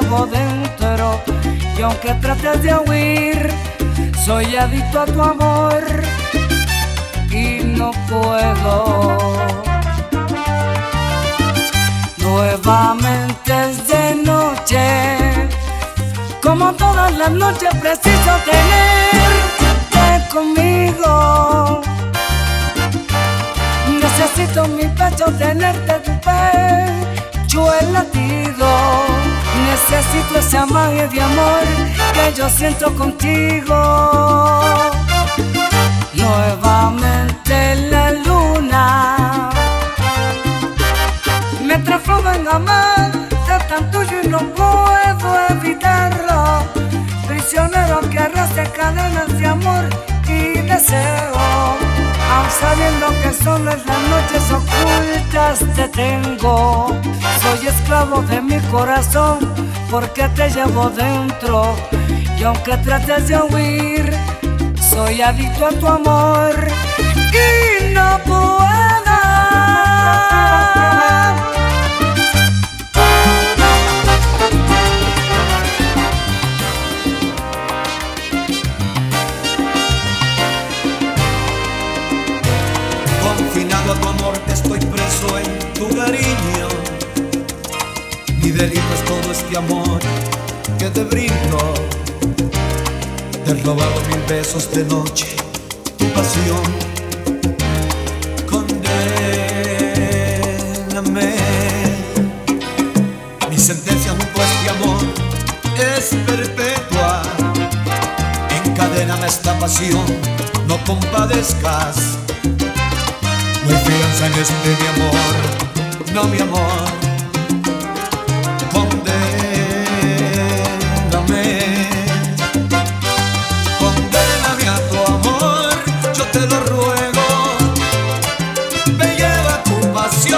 Llevo dentro y aunque trates de huir, soy adicto a tu amor y no puedo. Nuevamente es de noche, como todas las noches preciso tenerte conmigo. Necesito mi pecho tenerte tu pecho el latido. Necesito esa magia de amor que yo siento contigo. Nuevamente la luna me transforma en amante tan tuyo y no puedo evitarlo. Prisionero que arrastra cadenas de amor y deseo. Sabiendo que solo en las noches ocultas te tengo. Soy esclavo de mi corazón porque te llevo dentro. Y aunque trates de huir, soy adicto a tu amor y no puedo. Es todo este amor que te brindo. Te he robado mil besos de noche, tu pasión. Condéname. Mi sentencia junto a este amor es perpetua. Encadéname esta pasión, no compadezcas. No hay fianza en este mi amor, no mi amor. Pasión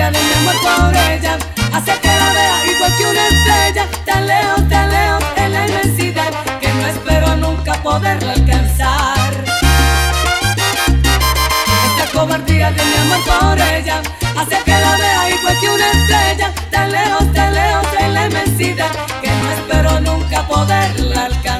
Dígale mi amor por ella, hace que la vea igual que una estrella, tan lejos, tan lejos en la inmensidad, que no espero nunca poderla alcanzar. Esta cobardía de mi amor por ella, hace que la vea igual que una estrella, tan lejos, tan lejos en la inmensidad, que no espero nunca poderla alcanzar.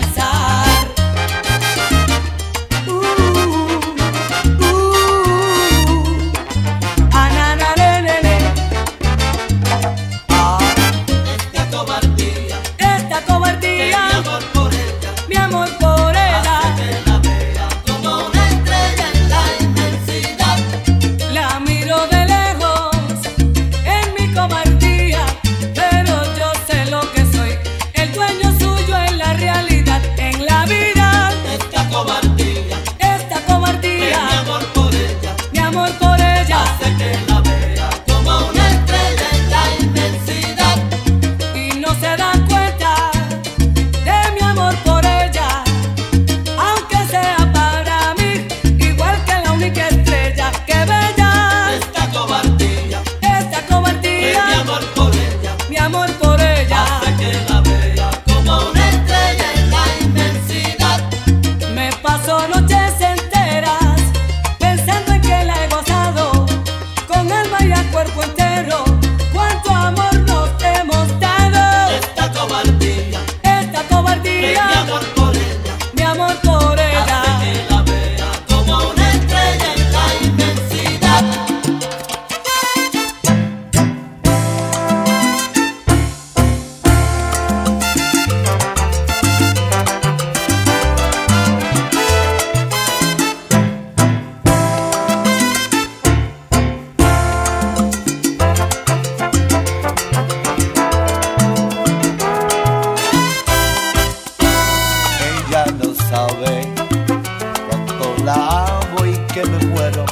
la amo y que me muero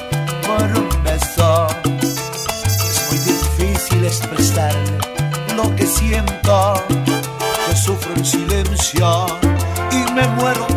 por un beso. Es muy difícil expresarle lo que siento, que sufro en silencio y me muero